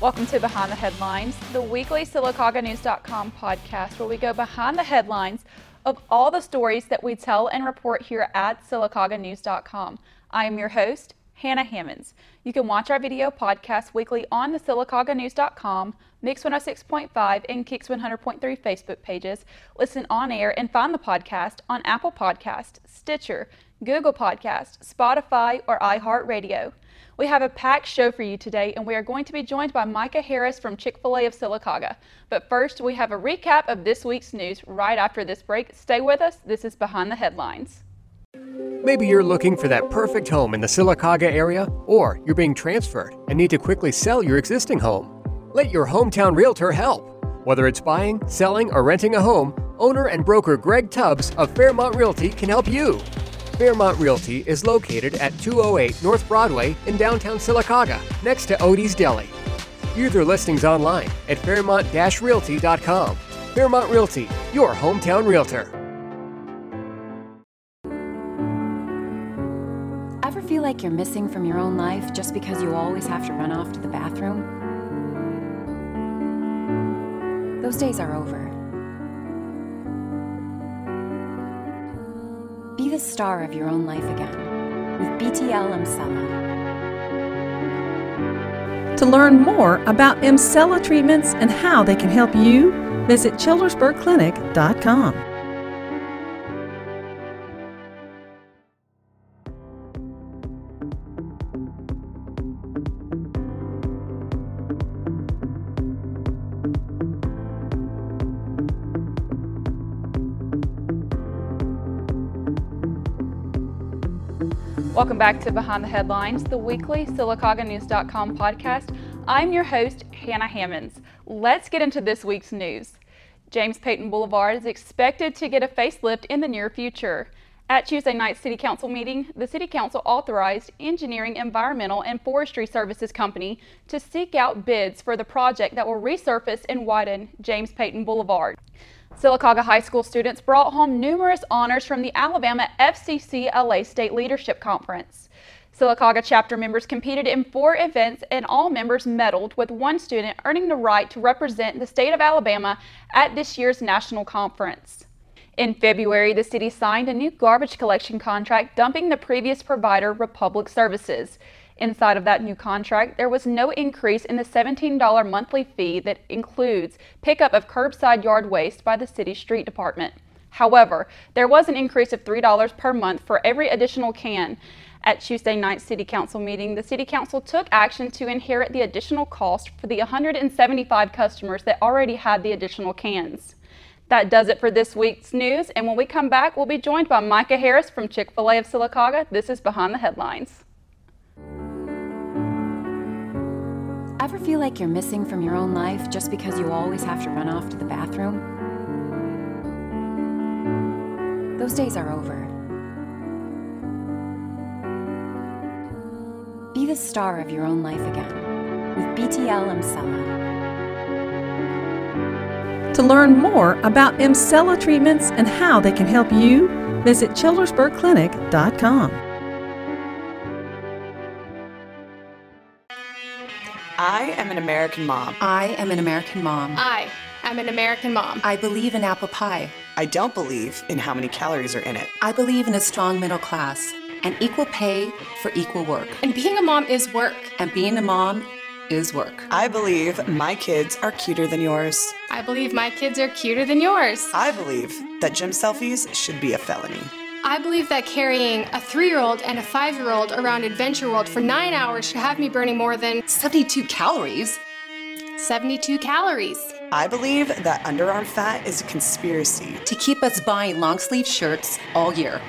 Welcome to Behind the Headlines, the weekly SylacaugaNews.com podcast where we go behind the headlines of all the stories that we tell and report here at SylacaugaNews.com. I am your host, Hannah Hammonds. You can watch our video podcast weekly on the SylacaugaNews.com, Mix 106.5, and Kicks 100.3 Facebook pages. Listen on air and find the podcast on Apple Podcast, Stitcher, Google Podcast, Spotify, or iHeartRadio. We have a packed show for you today, and we are going to be joined by Micah Harris from Chick fil A of Sylacauga. But first, we have a recap of this week's news right after this break. Stay with us. This is Behind the Headlines. Maybe you're looking for that perfect home in the Sylacauga area, or you're being transferred and need to quickly sell your existing home. Let your hometown realtor help. Whether it's buying, selling, or renting a home, owner and broker Greg Tubbs of Fairmont Realty can help you. Fairmont Realty is located at 208 North Broadway in downtown Sylacauga, next to Odie's Deli. View their listings online at fairmont-realty.com. Fairmont Realty, your hometown realtor. Ever feel like you're missing from your own life just because you always have to run off to the bathroom? Those days are over. Be the star of your own life again with BTL Emsella. To learn more about Emsella treatments and how they can help you, visit childersburgclinic.com. Welcome back to Behind the Headlines, the weekly SylacaugaNews.com podcast. I'm your host, Hannah Hammonds. Let's get into this week's news. James Peyton Boulevard is expected to get a facelift in the near future. At Tuesday night's City Council meeting, the City Council authorized Engineering, Environmental, and Forestry Services Company to seek out bids for the project that will resurface and widen James Peyton Boulevard. Sylacauga High School students brought home numerous honors from the Alabama FCCLA State Leadership Conference. Sylacauga chapter members competed in four events and all members medaled, with one student earning the right to represent the state of Alabama at this year's national conference. In February, the city signed a new garbage collection contract dumping the previous provider, Republic Services. Inside of that new contract, there was no increase in the $17 monthly fee that includes pickup of curbside yard waste by the city street department. However, there was an increase of $3 per month for every additional can. At Tuesday night's City Council meeting, the City Council took action to inherit the additional cost for the 175 customers that already had the additional cans. That does it for this week's news, and when we come back, we'll be joined by Micah Harris from Chick fil A of Sylacauga. This is Behind the Headlines. Ever feel like you're missing from your own life just because you always have to run off to the bathroom? Those days are over. Be the star of your own life again with BTL Emsella. To learn more about Emsella treatments and how they can help you, visit childersburgclinic.com. am an American mom. I am an American mom. I am an American mom. I believe in apple pie. I don't believe in how many calories are in it. I believe in a strong middle class and equal pay for equal work. And being a mom is work. And being a mom is work. I believe my kids are cuter than yours. I believe my kids are cuter than yours. I believe that gym selfies should be a felony. I believe that carrying a three year old and a five year old around Adventure World for nine hours should have me burning more than 72 calories. 72 calories. I believe that underarm fat is a conspiracy to keep us buying long sleeve shirts all year.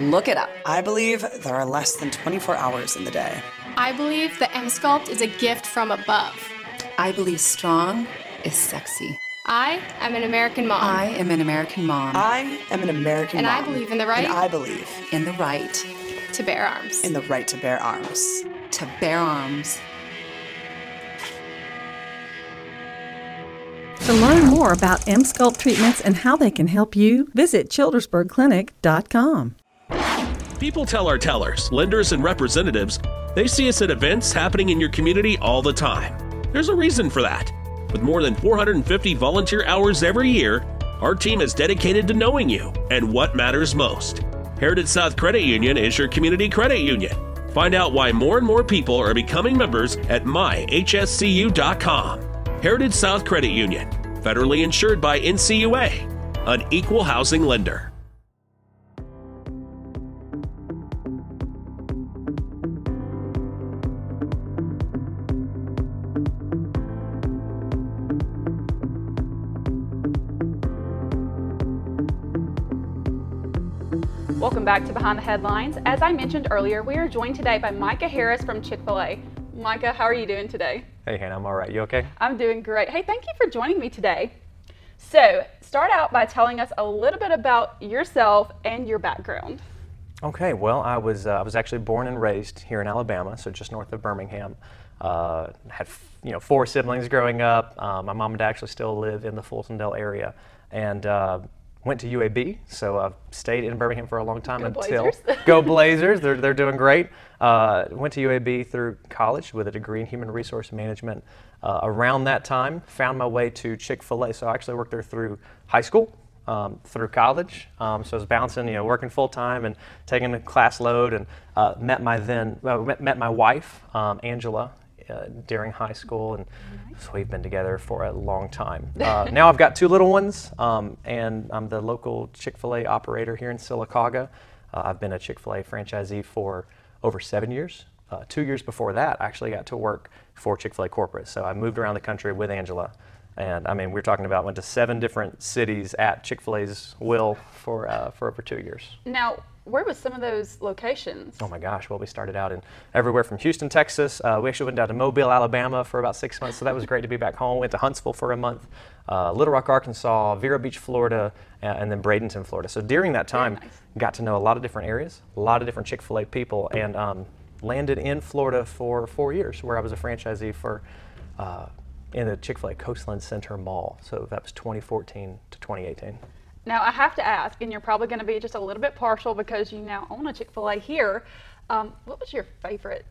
Look it up. I believe there are less than 24 hours in the day. I believe the Emsculpt is a gift from above. I believe strong is sexy. I am an American mom. I am an American mom. I am an American and mom. I believe in the right. And I believe in the right to bear arms. In the right to bear arms. To bear arms. To learn more about Emsculpt treatments and how they can help you, visit childersburgclinic.com. People tell our tellers, lenders, and representatives they see us at events happening in your community all the time. There's a reason for that. With more than 450 volunteer hours every year, our team is dedicated to knowing you and what matters most. Heritage South Credit Union is your community credit union. Find out why more and more people are becoming members at myhscu.com. Heritage South Credit Union, federally insured by NCUA, an equal housing lender. Back to Behind the Headlines. As I mentioned earlier, we are joined today by Micah Harris from Chick fil A. Micah, how are you doing today? Hey, Hannah, I'm all right. You okay? I'm doing great. Hey, thank you for joining me today. So, start out by telling us a little bit about yourself and your background. Okay, well, I was uh, I was actually born and raised here in Alabama, so just north of Birmingham. Uh, had you know four siblings growing up. Uh, my mom and dad actually still live in the Fultondale area, and uh, went to UAB. So I've stayed in Birmingham for a long time Go until Blazers. go Blazers. They're they're doing great. Uh, went to UAB through college with a degree in human resource management. Uh, around that time, found my way to Chick Fil A. So I actually worked there through high school um, through college. Um, so I was bouncing, you know, working full time and taking a class load, and uh, met my then well, met, met my wife um, Angela. Uh, during high school, and so we've been together for a long time. Uh, now I've got two little ones, um, and I'm the local Chick Fil A operator here in Sylacauga. Uh, I've been a Chick Fil A franchisee for over seven years. Uh, two years before that, I actually got to work for Chick Fil A corporate. So I moved around the country with Angela, and I mean, we're talking about went to seven different cities at Chick Fil A's will for uh, for over two years. Now, where was some of those locations? Oh my gosh! Well, we started out in everywhere from Houston, Texas. Uh, we actually went down to Mobile, Alabama for about six months, so that was great to be back home. Went to Huntsville for a month, uh, Little Rock, Arkansas, Vero Beach, Florida, and then Bradenton, Florida. So during that time, nice. got to know a lot of different areas, a lot of different Chick Fil A people, and um, landed in Florida for four years, where I was a franchisee for. Uh, in the Chick fil A Coastland Center Mall. So that was 2014 to 2018. Now, I have to ask, and you're probably going to be just a little bit partial because you now own a Chick fil A here. Um, what was your favorite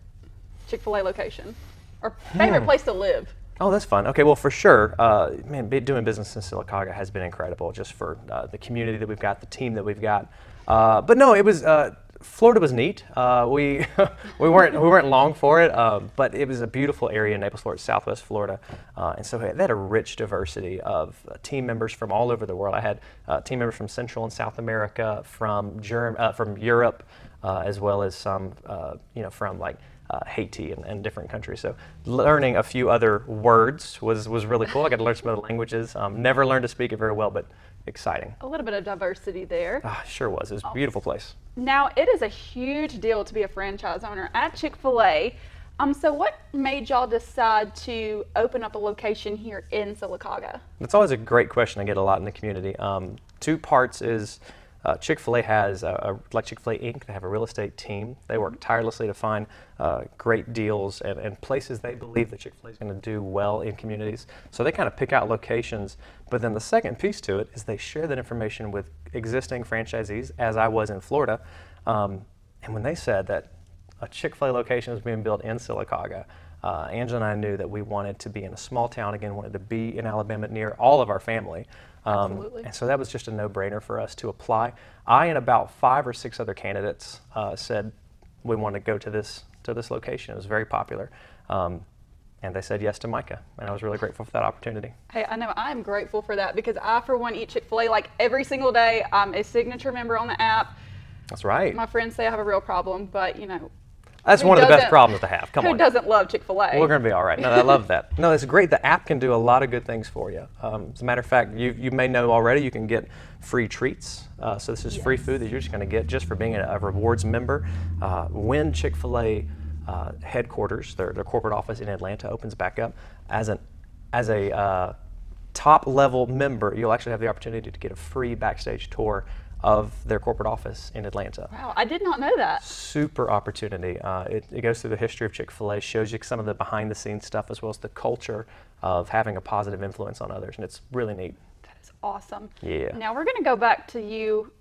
Chick fil A location or favorite Hmm. place to live? Oh, that's fun. Okay, well, for sure, uh, man, be, doing business in Sylacauga has been incredible, just for uh, the community that we've got, the team that we've got. Uh, but no, it was uh, Florida was neat. Uh, we we weren't we weren't long for it, uh, but it was a beautiful area in Naples, Florida, Southwest Florida, uh, and so they had a rich diversity of uh, team members from all over the world. I had uh, team members from Central and South America, from Germ- uh, from Europe, uh, as well as some you know from like uh, Haiti and, and different countries. So learning a few other words was, was really cool. I got to learn some other languages. Um, never learned to speak it very well, but exciting. A little bit of diversity there. Ah, sure was. It was a beautiful place. Now, it is a huge deal to be a franchise owner at Chick fil A. Um, so, what made y'all decide to open up a location here in Sylacauga? That's always a great question I get a lot in the community. Um, two parts is uh, Chick fil A has, a, a, like Chick fil A Inc., they have a real estate team. They work tirelessly to find uh, great deals and, and places they believe that Chick fil A is going to do well in communities. So they kind of pick out locations. But then the second piece to it is they share that information with existing franchisees, as I was in Florida. Um, and when they said that a Chick fil A location was being built in Sylacauga, uh, Angela and I knew that we wanted to be in a small town again, wanted to be in Alabama near all of our family. Um, Absolutely. and so that was just a no brainer for us to apply. I and about five or six other candidates uh, said we want to go to this, to this location. It was very popular. Um, and they said yes to Micah, and I was really grateful for that opportunity. Hey, I know I'm grateful for that because I, for one, eat Chick fil A like every single day. I'm a signature member on the app. That's right. My friends say I have a real problem, but you know, That's who one of the best problems to have. Come who on. Who doesn't love Chick fil A? We're going to be all right. No, I love that. No, it's great. The app can do a lot of good things for you. Um, as a matter of fact, you, you may know already you can get free treats. Uh, so this is free food that you're just going to get just for being a, a rewards member. Uh, when Chick Fil A uh, headquarters, their, their corporate office in Atlanta, opens back up, as an as a uh, top level member, you'll actually have the opportunity to get a free backstage tour of their corporate office in Atlanta Wow, I did not know that. super opportunity. Uh, it, it goes through the history of Chick fil A, shows you some of the behind the scenes stuff as well as the culture of having a positive influence on others. And it's really neat. That is awesome. Yeah. Now we're going to go back to you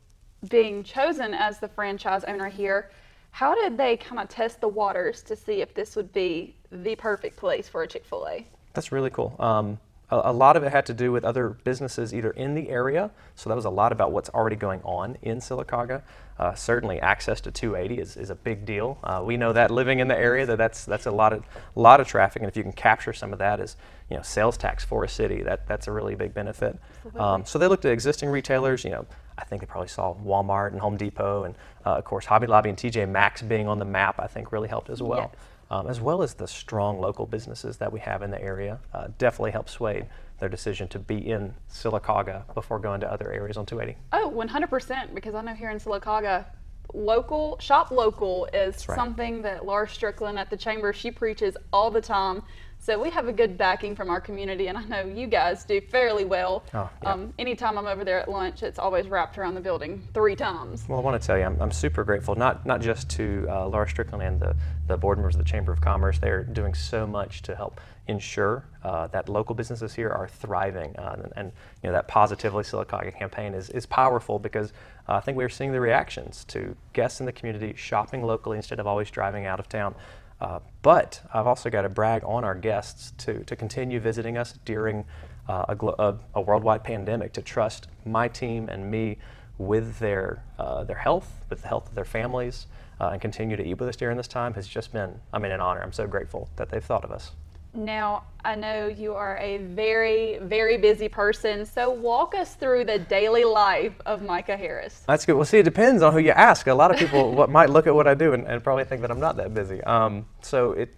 being chosen as the franchise owner here. How did they kind of test the waters to see if this would be the perfect place for a Chick fil A? That's really cool. Um, a, a, lot of it had to do with other businesses either in the area, so that was a lot about what's already going on in Sylacauga. Uh, certainly, access to 280 is, is a big deal. Uh, we know that living in the area that that's that's a lot of lot of traffic, and if you can capture some of that as you know sales tax for a city, that that's a really big benefit. Um, so they looked at existing retailers. You know, I think they probably saw Walmart and Home Depot, and uh, of course Hobby Lobby and TJ Maxx being on the map. I think really helped as well. Yes um, as well as the strong local businesses that we have in the area, uh, definitely helped sway their decision to be in Sylacauga before going to other areas on 280. Oh, 100%, because I know here in Sylacauga, local, shop local is right. something that Laura Strickland at the Chamber, she preaches all the time. So we have a good backing from our community, and I know you guys do fairly well. Oh, yeah. um, anytime I'm over there at lunch, it's always wrapped around the building three times. Well, I want to tell you, I'm, I'm super grateful, not not just to uh, Laura Strickland and the, the board members of the Chamber of Commerce. They're doing so much to help ensure uh, that local businesses here are thriving. Uh, and, and, you know that positively Sylacauga campaign is, is powerful because uh, I think we're seeing the reactions to guests in the community shopping locally instead of always driving out of town. Uh, but I've also got to brag on our guests to, to continue visiting us during uh, a, a, a, worldwide pandemic, to trust my team and me with their, uh, their health, with the health of their families, uh, and continue to eat with us during this time has just been, I mean, an honor. I'm so grateful that they've thought of us. Now, I know you are a very, very busy person, so walk us through the daily life of Micah Harris. That's good. Well, see, it depends on who you ask. A lot of people what, might look at what I do and, and, probably think that I'm not that busy. Um, so it,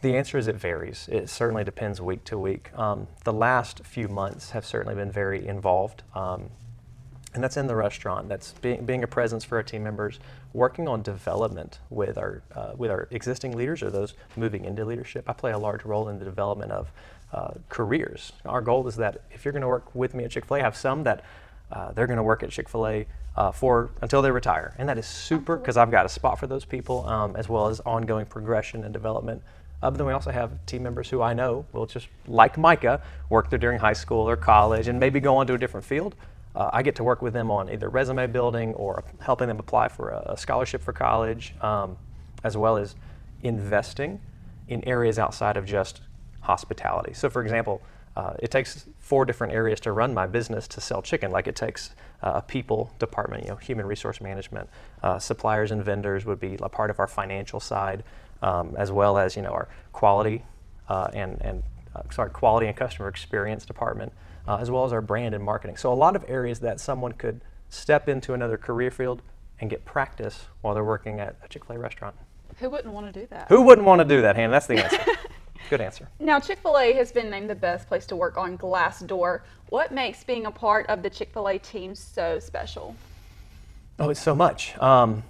the answer is it varies. It certainly depends week to week. Um, the last few months have certainly been very involved. Um, and that's in the restaurant. That's being, being a presence for our team members, working on development with our uh, with our existing leaders or those moving into leadership. I play a large role in the development of uh, careers. Our goal is that if you're going to work with me at Chick Fil A, have some that uh, they're going to work at Chick Fil A uh, for until they retire, and that is super because I've got a spot for those people, um, as well as ongoing progression and development. Uh, but then we also have team members who I know will just, like Micah, work there during high school or college and maybe go on to a different field uh, I get to work with them on either resume building or helping them apply for a, a scholarship for college, um, as well as investing in areas outside of just hospitality. So, for example, uh, it takes four different areas to run my business to sell chicken. Like it takes uh, a people department, you know, human resource management, uh, suppliers and vendors would be a part of our financial side, um, as well as you know our quality uh, and and uh, sorry quality and customer experience department uh, as well as our brand and marketing. So a lot of areas that someone could step into another career field and get practice while they're working at a Chick-fil-A restaurant. Who wouldn't want to do that? Who wouldn't want to do that, Hannah? That's the answer. Good answer. Now, Chick fil A has been named the best place to work on Glassdoor. What makes being a part of the Chick fil A team so special? Oh, it's so much. Um,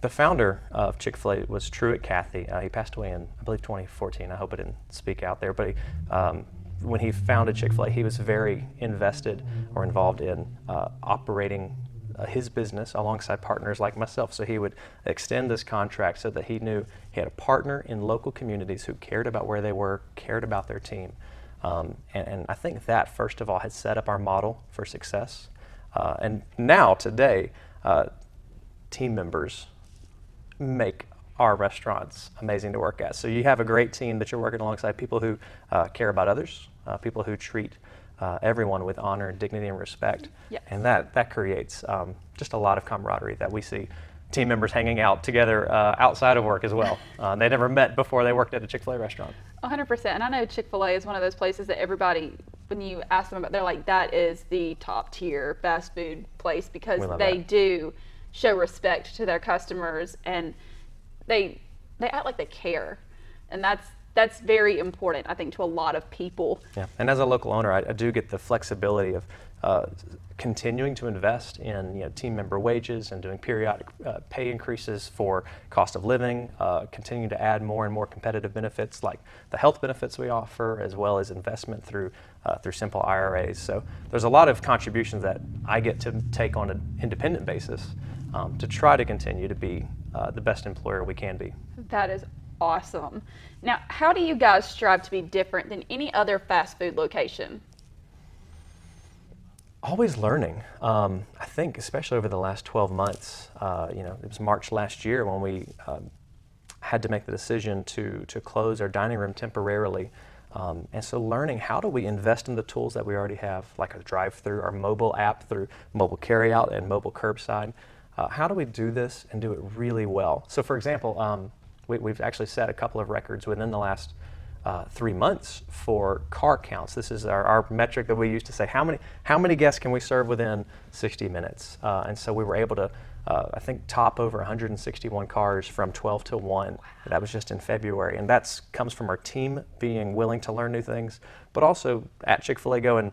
the founder of Chick fil A was Truett Cathy. Uh, he passed away in, I believe, 2014. I hope I didn't speak out there, but he, um, when he founded Chick fil A, he was very invested or involved in uh, operating uh, his business alongside partners like myself. So he would extend this contract so that he knew he had a partner in local communities who cared about where they were, cared about their team. Um, and, and, I think that, first of all, has set up our model for success. Uh, and now, today, uh, team members make our restaurants amazing to work at. So you have a great team that you're working alongside people who uh, care about others, uh, people who treat uh, everyone with honor, and dignity, and respect. Yes. And that, that creates um, just a lot of camaraderie that we see team members hanging out together uh, outside of work as well. Uh, they never met before they worked at a Chick fil A restaurant. 100%. And I know Chick fil A is one of those places that everybody, when you ask them about, they're like, that is the top tier fast food place because they that. do show respect to their customers and they they act like they care. And that's that's very important, I think, to a lot of people. Yeah, and as a local owner, I, I do get the flexibility of uh, continuing to invest in you know, team member wages and doing periodic uh, pay increases for cost of living, uh, continuing to add more and more competitive benefits like the health benefits we offer, as well as investment through uh, through simple IRAs. So there's a lot of contributions that I get to take on an independent basis um, to try to continue to be uh, the best employer we can be. That is awesome. Now, how do you guys strive to be different than any other fast food location? Always learning. Um, I think, especially over the last 12 months, uh, you know, it was March last year when we um, had to make the decision to, to close our dining room temporarily. Um, and so learning how do we invest in the tools that we already have, like our drive-through, our mobile app through mobile carryout and mobile curbside. Uh, how do we do this and do it really well? So for example, um, we, have actually set a couple of records within the last uh, three months for car counts. This is our, our, metric that we used to say how many how many guests can we serve within 60 minutes, uh, and so we were able to. Uh, I think top over 161 cars from 12 to 1. That was just in February, and that comes from our team being willing to learn new things, but also at Chick-fil-A going.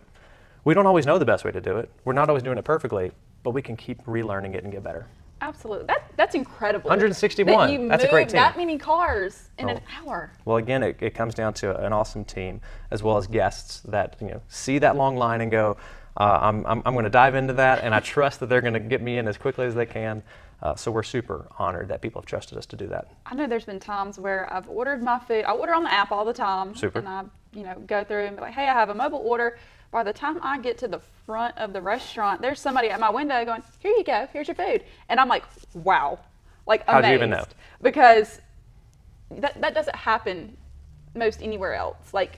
We don't always know the best way to do it. We're not always doing it perfectly, but we can keep relearning it and get better. Absolutely. That, that's incredible. 161. That that's a great team. that many cars in oh. an hour. Well, again, it, it, comes down to an awesome team as well as guests that you know see that long line and go, uh, I'm, I'm, I'm going to dive into that, and I trust that they're going to get me in as quickly as they can. Uh, so we're super honored that people have trusted us to do that. I know there's been times where I've ordered my food. I order on the app all the time. Super. And I, you know, go through and be like, hey, I have a mobile order. By the time I get to the front of the restaurant, there's somebody at my window going, "Here you go, here's your food," and I'm like, "Wow!" Like amazed. How do you even know? Because that that doesn't happen most anywhere else. Like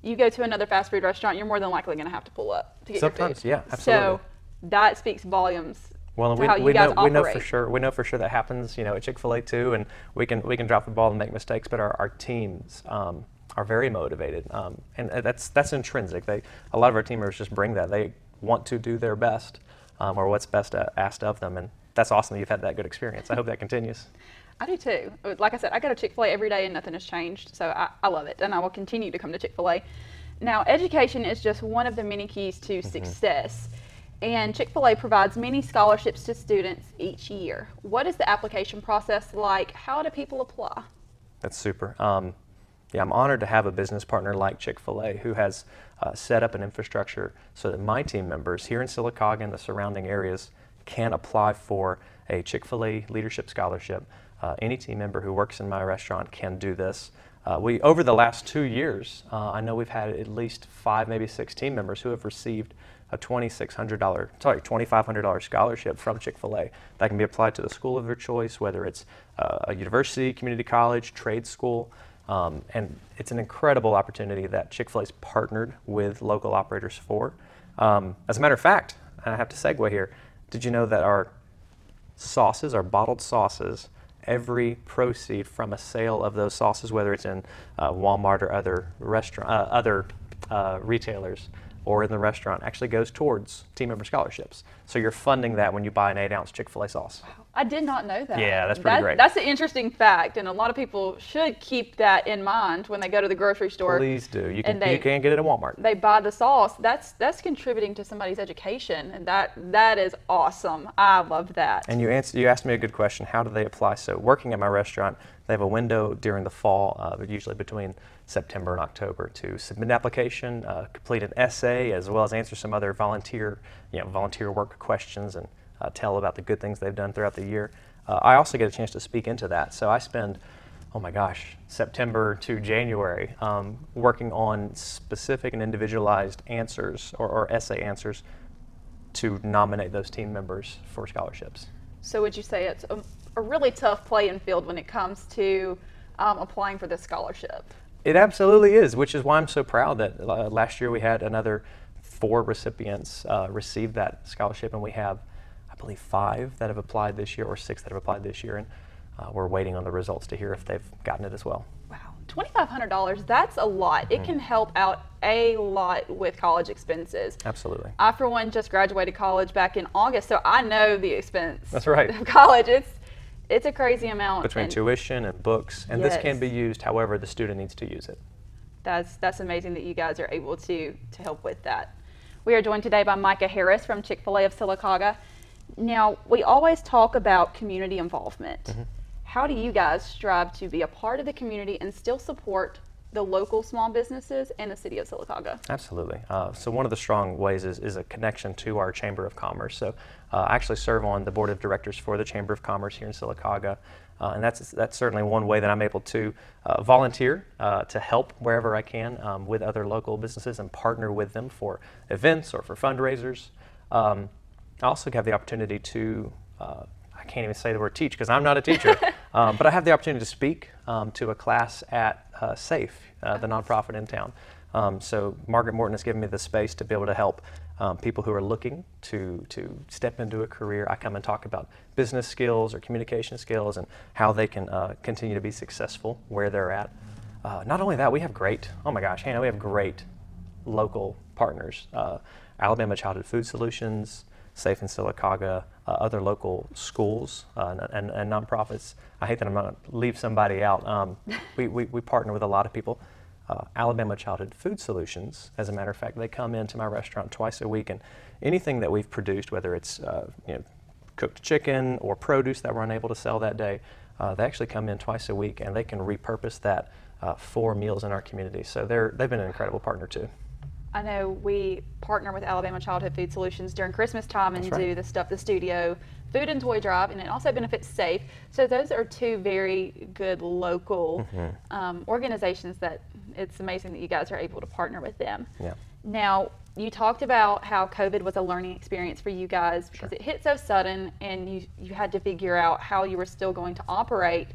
you go to another fast food restaurant, you're more than likely going to have to pull up to get Sometimes, your food. yeah, absolutely. So that speaks volumes. Well, we, we know we know for sure we know for sure that happens. You know, at Chick Fil A too, and we can we can drop the ball and make mistakes, but our, our teams. Um, are very motivated, um, and that's that's intrinsic. They a lot of our team members just bring that. They want to do their best, um, or what's best asked of them, and that's awesome that you've had that good experience. I hope that continues. I do too. Like I said, I go to Chick Fil A every day, and nothing has changed. So I, I love it, and I will continue to come to Chick Fil A. Now, education is just one of the many keys to mm-hmm. success. And Chick fil A provides many scholarships to students each year. What is the application process like? How do people apply? That's super. Um, yeah, I'm honored to have a business partner like Chick fil A who has uh, set up an infrastructure so that my team members here in Sylacauga and the surrounding areas can apply for a Chick fil A leadership scholarship. Uh, any team member who works in my restaurant can do this. Uh, we, over the last two years, uh, I know we've had at least five, maybe six team members who have received a $2,600, sorry, $2,500 scholarship from Chick-fil-A that can be applied to the school of their choice, whether it's uh, a university, community college, trade school. Um, and it's an incredible opportunity that Chick fil A's partnered with local operators for. Um, as a matter of fact, and I have to segue here. Did you know that our sauces, our bottled sauces, every proceed from a sale of those sauces, whether it's in uh, Walmart or other restaurant, uh, other uh, retailers, or in the restaurant actually goes towards team member scholarships. So you're funding that when you buy an eight ounce Chick fil A sauce. Wow. I did not know that. Yeah, that's pretty that, great. That's an interesting fact, and a lot of people should keep that in mind when they go to the grocery store. Please do. You can, they, you can get it at Walmart. They buy the sauce. That's that's contributing to somebody's education, and that that is awesome. I love that. And you answer, you asked me a good question. How do they apply? So working at my restaurant, they have a window during the fall, uh, usually between September and October, to submit an application, uh, complete an essay, as well as answer some other volunteer, you know, volunteer work questions and uh, tell about the good things they've done throughout the year. Uh, I also get a chance to speak into that. So I spend, oh my gosh, September to January um, working on specific and individualized answers or, or essay answers to nominate those team members for scholarships. So would you say it's a, a really tough playing field when it comes to um, applying for this scholarship? It absolutely is, which is why I'm so proud that uh, last year we had another four recipients uh, receive that scholarship, and we have, believe, five that have applied this year, or six that have applied this year, and uh, we're waiting on the results to hear if they've gotten it as well. Wow, $2,500, that's a lot. It mm-hmm. can help out a lot with college expenses. Absolutely. I, for one, just graduated college back in August, so I know the expense. That's right. Of college. It's it's a crazy amount between and tuition and books, and yes. this can be used however the student needs to use it. That's that's amazing that you guys are able to to help with that. We are joined today by Micah Harris from Chick Fil A of Sylacauga. Now we always talk about community involvement. Mm-hmm. How do you guys strive to be a part of the community and still support the local small businesses and the city of Sylacauga? Absolutely. Uh, so one of the strong ways is, is a connection to our Chamber of Commerce. So uh, I actually serve on the board of directors for the Chamber of Commerce here in Sylacauga. Uh, and that's, that's certainly one way that I'm able to uh, volunteer uh, to help wherever I can um, with other local businesses and partner with them for events or for fundraisers. Um, I also have the opportunity to, uh, I can't even say the word teach because I'm not a teacher. Um, but I have the opportunity to speak um, to a class at uh, SAFE, uh, the nonprofit in town. Um, so Margaret Morton has given me the space to be able to help um, people who are looking to, to step into a career. I come and talk about business skills or communication skills and how they can uh, continue to be successful where they're at. Uh, not only that, we have great, oh my gosh, Hannah, we have great local partners. Uh, Alabama Childhood Food Solutions, Safe in Sylacauga, uh, other local schools uh, and, and, nonprofits. I hate that I'm going to leave somebody out. Um, we, we, we, partner with a lot of people. Uh, Alabama Childhood Food Solutions, as a matter of fact, they come into my restaurant twice a week, and anything that we've produced, whether it's uh, you know, cooked chicken or produce that we're unable to sell that day, uh, they actually come in twice a week and they can repurpose that uh, for meals in our community. So they're, they've been an incredible partner too. I know we partner with Alabama Childhood Food Solutions during Christmas time and right. do the Stuff the Studio food and toy drive, and it also benefits SAFE. So those are two very good local mm-hmm. um, organizations that it's amazing that you guys are able to partner with them. Yeah. Now, you talked about how COVID was a learning experience for you guys because sure. it hit so sudden, and you you had to figure out how you were still going to operate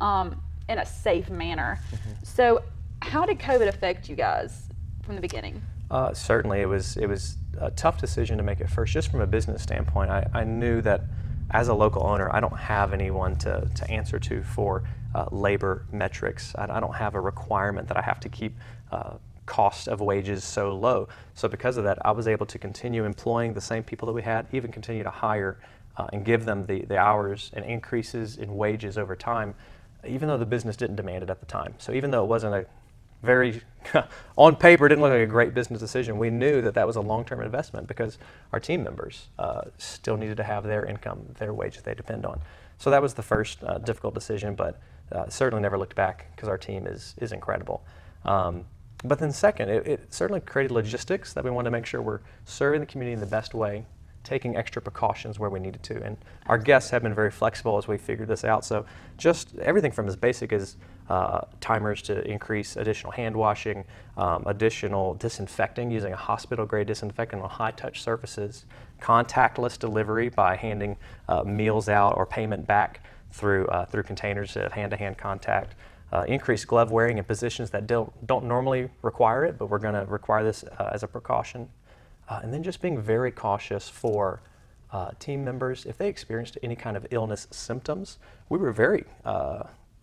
um, in a safe manner. Mm-hmm. So, how did COVID affect you guys from the beginning? Uh, certainly, it was it was a tough decision to make at first, just from a business standpoint. I, I knew that as a local owner, I don't have anyone to, to answer to for uh, labor metrics. I, I, don't have a requirement that I have to keep uh, cost of wages so low. So because of that, I was able to continue employing the same people that we had, even continue to hire uh, and give them the, the hours and increases in wages over time, even though the business didn't demand it at the time. So even though it wasn't a very on paper it didn't look like a great business decision. We knew that that was a long-term investment because our team members uh, still needed to have their income, their wages they depend on. So that was the first uh, difficult decision, but uh, certainly never looked back because our team is is incredible. Um, but then second, it, it, certainly created logistics that we wanted to make sure we're serving the community in the best way taking extra precautions where we needed to. And our guests have been very flexible as we figured this out. So just everything from as basic as uh, timers to increase additional hand washing, um, additional disinfecting using a hospital grade disinfectant on high touch surfaces, contactless delivery by handing uh, meals out or payment back through, uh, through containers of hand to hand contact. Uh, increased glove wearing in positions that don't, don't normally require it, but we're going to require this uh, as a precaution. Uh, and then just being very cautious for uh, team members. If they experienced any kind of illness symptoms, we were very,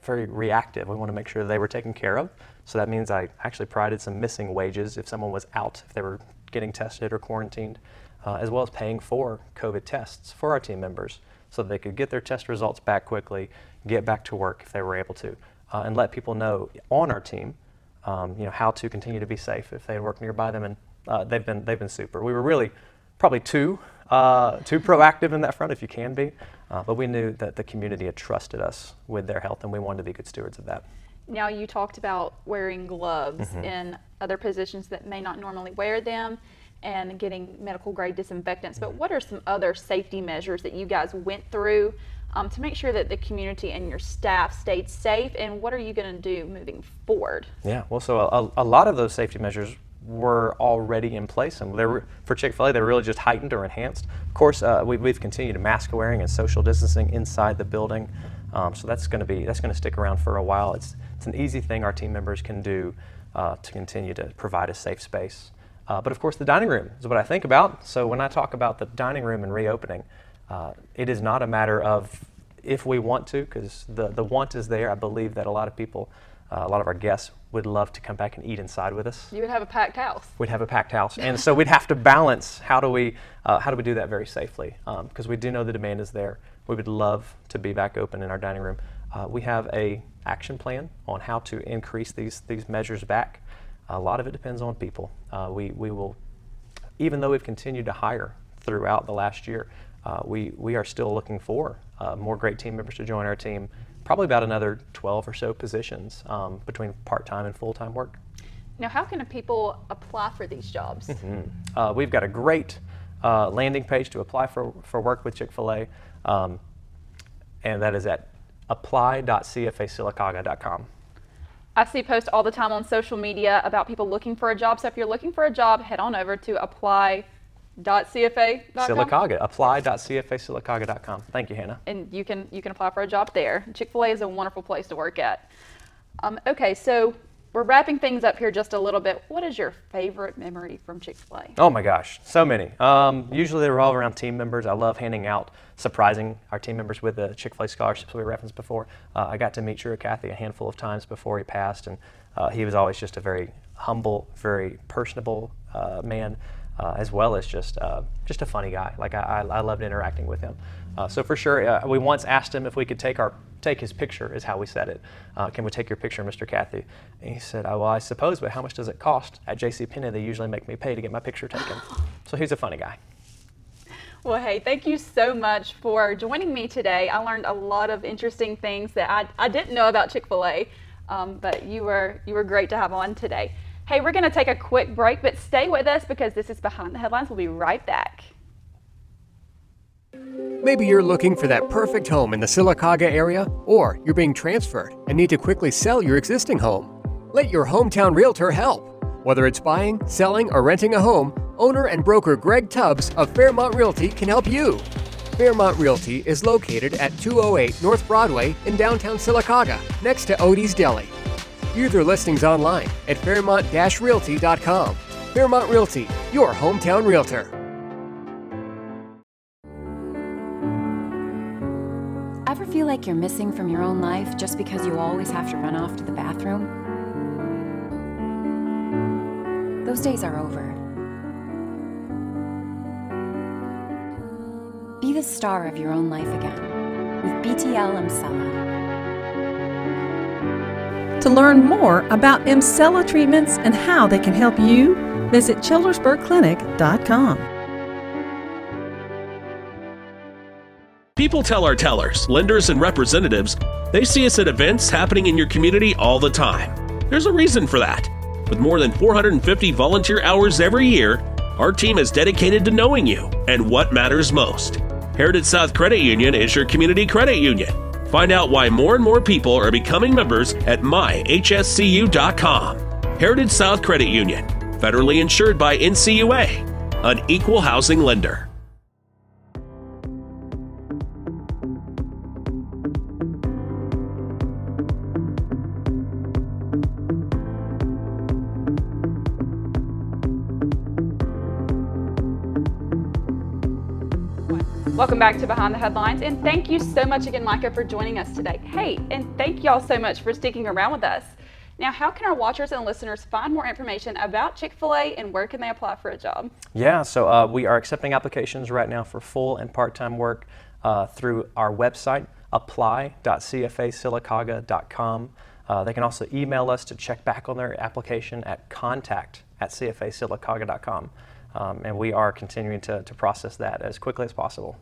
very reactive. We want to make sure they were taken care of. So that means I actually provided some missing wages if someone was out, if they were getting tested or quarantined, uh, as well as paying for COVID tests for our team members so they could get their test results back quickly, get back to work if they were able to, uh, and let people know on our team um, you know, how to continue to be safe if they work nearby them and uh, they've been they've been super. We were really probably too uh, too proactive in that front, if you can be, uh, but we knew that the community had trusted us with their health, and we wanted to be good stewards of that. Now you talked about wearing gloves mm-hmm. in other positions that may not normally wear them. And getting medical grade disinfectants, but what are some other safety measures that you guys went through um, to make sure that the community and your staff stayed safe? And what are you going to do moving forward? Yeah, well, so a, a lot of those safety measures were already in place, and they were, for Chick-fil-A, they were really just heightened or enhanced. Of course, uh, we, have continued mask wearing and social distancing inside the building, um, so that's going to be that's going to stick around for a while. It's it's an easy thing our team members can do uh, to continue to provide a safe space. Uh, but of course, the dining room is what I think about. So when I talk about the dining room and reopening, uh, it is not a matter of if we want to, because the the want is there. I believe that a lot of people uh, a lot of our guests would love to come back and eat inside with us. You would have a packed house. We'd have a packed house, and so we'd have to balance how do we uh, how do we do that very safely because um, we do know the demand is there. We would love to be back open in our dining room. Uh, we have a action plan on how to increase these these measures back. A lot of it depends on people. Uh, we we will, even though we've continued to hire throughout the last year, uh, we we are still looking for uh, more great team members to join our team probably about another 12 or so positions um, between part-time and full-time work. Now, how can people apply for these jobs? Mm-hmm. Uh, we've got a great uh, landing page to apply for, for work with Chick-fil-A, um, and that is at apply.cfasylacauga.com. I see posts all the time on social media about people looking for a job. So if you're looking for a job, head on over to apply .cfa.com? Sylacauga. Apply.cfasylacauga.com. Thank you, Hannah. And you can you can apply for a job there. Chick Fil A is a wonderful place to work at. Um, okay, so we're wrapping things up here just a little bit. What is your favorite memory from Chick Fil A? Oh my gosh, so many. Um, usually they revolve around team members. I love handing out, surprising our team members with the Chick Fil A scholarships we referenced before. Uh, I got to meet Truett Cathy a handful of times before he passed, and uh, he was always just a very humble, very personable uh, man uh, as well as just uh, just a funny guy. Like I, I, I loved interacting with him. Uh, so for sure, uh, we once asked him if we could take our take his picture, is how we said it. Uh, can we take your picture, Mr. Cathy? And he said, oh, well, I suppose, but how much does it cost? At J.C. Penney, they usually make me pay to get my picture taken. so he's a funny guy. Well, hey, thank you so much for joining me today. I learned a lot of interesting things that I, I didn't know about Chick Fil A, um, but you were you were great to have on today. Hey, we're going to take a quick break, but stay with us because this is Behind the Headlines. We'll be right back. Maybe you're looking for that perfect home in the Sylacauga area, or you're being transferred and need to quickly sell your existing home. Let your hometown realtor help. Whether it's buying, selling, or renting a home, owner and broker Greg Tubbs of Fairmont Realty can help you. Fairmont Realty is located at 208 North Broadway in downtown Sylacauga, next to Odie's Deli. View their listings online at fairmont-realty.com. Fairmont Realty, your hometown realtor. Ever feel like you're missing from your own life just because you always have to run off to the bathroom? Those days are over. Be the star of your own life again with BTL Emsella. To learn more about Emsella treatments and how they can help you, visit childersburgclinic.com. People tell our tellers, lenders, and representatives they see us at events happening in your community all the time. There's a reason for that. With more than 450 volunteer hours every year, our team is dedicated to knowing you and what matters most. Heritage South Credit Union is your community credit union. Find out why more and more people are becoming members at myhscu.com. Heritage South Credit Union, federally insured by NCUA, an equal housing lender. Welcome back to Behind the Headlines, and thank you so much again, Micah, for joining us today. Hey, and thank y'all so much for sticking around with us. Now, how can our watchers and listeners find more information about Chick fil A and where can they apply for a job? Yeah, so uh, we are accepting applications right now for full and part time work uh, through our website, apply.cfasylacauga.com. Uh, they can also email us to check back on their application at contact at cfasylacauga.com. Um, and we are continuing to, to process that as quickly as possible.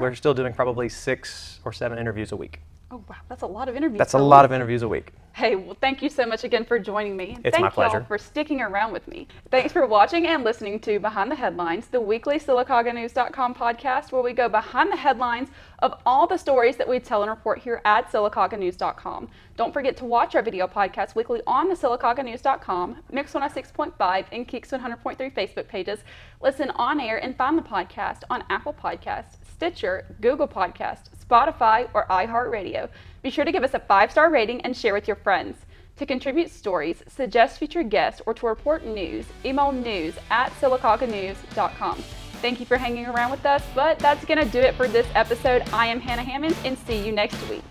We're still doing probably six or seven interviews a week. Oh, wow, that's a lot of interviews. That's a lot of interviews a week. Hey, well, thank you so much again for joining me. It's Thank my pleasure. y'all for sticking around with me. Thanks for watching and listening to Behind the Headlines, the weekly SylacaugaNews.com podcast, where we go behind the headlines of all the stories that we tell and report here at SylacaugaNews.com. Don't forget to watch our video podcast weekly on the SylacaugaNews.com, Mix 106.5, and Kicks 100.3 Facebook pages. Listen on air and find the podcast on Apple Podcasts, Stitcher, Google Podcast, Spotify, or iHeartRadio. Be sure to give us a five star rating and share with your friends. To contribute stories, suggest future guests, or to report news, email news at sylacauganews.com. Thank you for hanging around with us, but that's going to do it for this episode. I am Hannah Hammond, and see you next week.